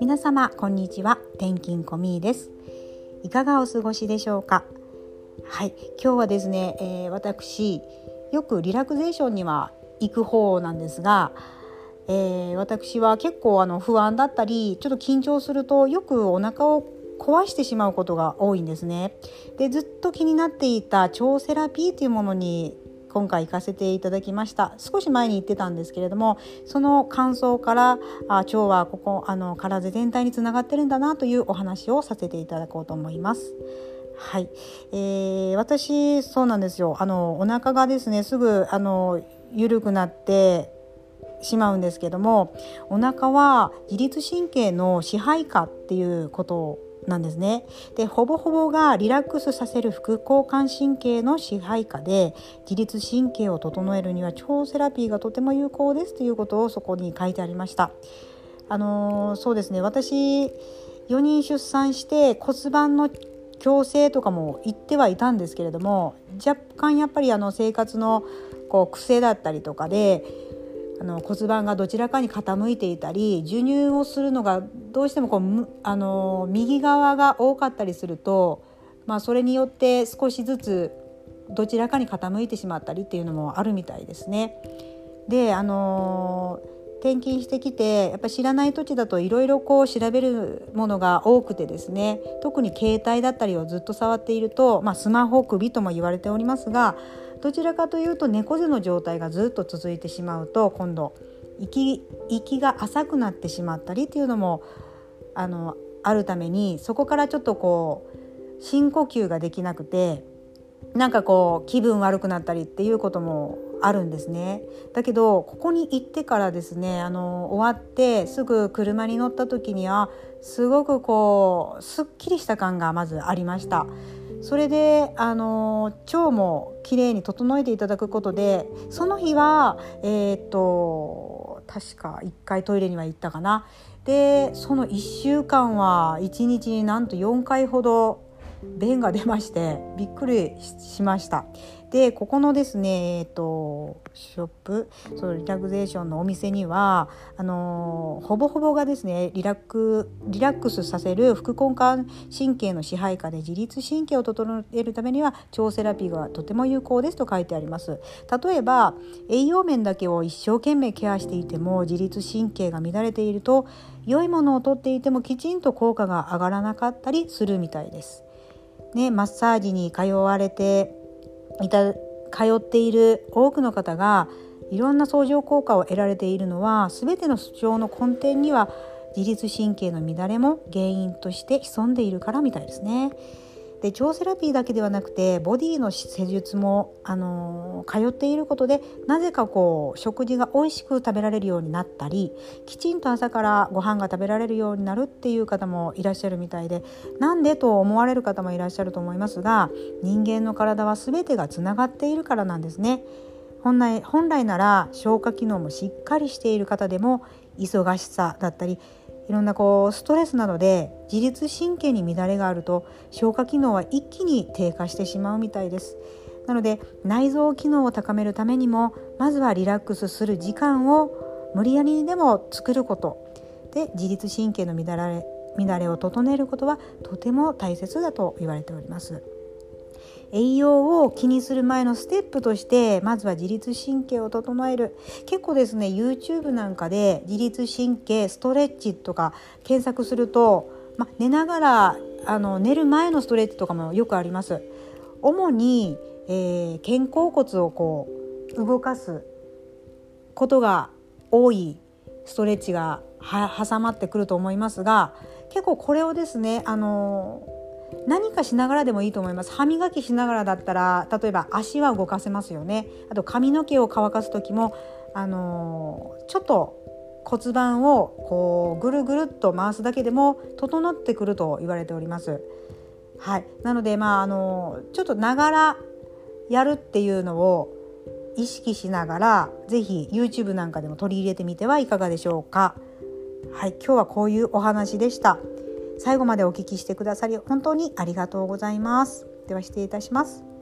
皆様こんにちは。転勤コミーです。いかがお過ごしでしょうか？はい。今日はですね、えー、私よくリラクゼーションには行く方なんですが、えー、私は結構あの不安だったりちょっと緊張するとよくお腹を壊してしまうことが多いんですね。でずっと気になっていた腸セラピーというものに今回行かせていただきました。少し前に言ってたんですけれどもその感想からあ腸はここあの体全体につながってるんだなというお話をさせていただこうと思います。はい、えー、私そうなんですよ。あのお腹がですねすぐあの緩くなってしまうんですけどもお腹は自律神経の支配下っていうことなんですね。でほぼほぼがリラックスさせる副交感神経の支配下で自律神経を整えるには腸セラピーがとても有効ですということをそこに書いてありました。あの、そうですね私4人出産して骨盤の矯正とかも言ってはいたんですけれども若干やっぱりあの生活のこう癖だったりとかであの骨盤がどちらかに傾いていたり授乳をするのがどうしてもこうあの右側が多かったりすると、まあ、それによって少しずつどちらかに傾いてしまったりっていうのもあるみたいですね。であの転勤してきてやっぱ知らない土地だといろいろこう調べるものが多くてですね特に携帯だったりをずっと触っていると、まあ、スマホ首とも言われておりますがどちらかというと猫背の状態がずっと続いてしまうと今度息息が浅くなってしまったりっていうのもあのあるためにそこからちょっとこう深呼吸ができなくてなんかこう気分悪くなったりっていうこともあるんですね。だけどここに行ってからですねあの終わってすぐ車に乗った時にはすごくこうすっきりした感がまずありました。それであの腸もきれいに整えていただくことでその日はえっ、と確か1回トイレには行ったかな。でその1週間は1日になんと4回ほど便が出ましてびっくりしました。でここのですねえっ、とショップそのリラクゼーションのお店にはあのほぼほぼがですねリラックリラックスさせる副交感神経の支配下で自律神経を整えるためには腸セラピーがとても有効ですと書いてあります。例えば栄養面だけを一生懸命ケアしていても自律神経が乱れていると良いものをとっていてもきちんと効果が上がらなかったりするみたいです。ね、マッサージに通われていた通っている多くの方がいろんな相乗効果を得られているのは全ての主張の根底には自律神経の乱れも原因として潜んでいるからみたいですね。で腸セラピーだけではなくてボディの施術も、あのー、通っていることでなぜかこう食事が美味しく食べられるようになったりきちんと朝からご飯が食べられるようになるっていう方もいらっしゃるみたいでなんでと思われる方もいらっしゃると思いますが人間の体は全てがつながっているからなんですね。本来本来なら消化機能もしっかりしている方でも忙しさだったりいろんなこうストレスなどで自律神経に乱れがあると消化機能は一気に低下してしまうみたいですなので内臓機能を高めるためにもまずはリラックスする時間を無理やりにでも作ることで自律神経の乱れ乱れを整えることはとても大切だと言われております。栄養を気にする前のステップとしてまずは自律神経を整える。結構ですね YouTube なんかで自律神経ストレッチとか検索すると、ま、寝ながらあの寝る前のストレッチとかもよくあります。主に、えー、肩甲骨をこう動かすことが多いストレッチが挟まってくると思いますが結構これをですねあの何かしながらでもいいと思います歯磨きしながらだったら例えば足は動かせますよねあと髪の毛を乾かす時もあのー、ちょっと骨盤をこうぐるぐるっと回すだけでも整ってくると言われております。はい、なのでまああのちょっとながらやるっていうのを意識しながら是非 YouTube なんかでも取り入れてみてはいかがでしょうか。はい、今日はこういうお話でした。最後までお聞きしてくださり本当にありがとうございます。では失礼いたします。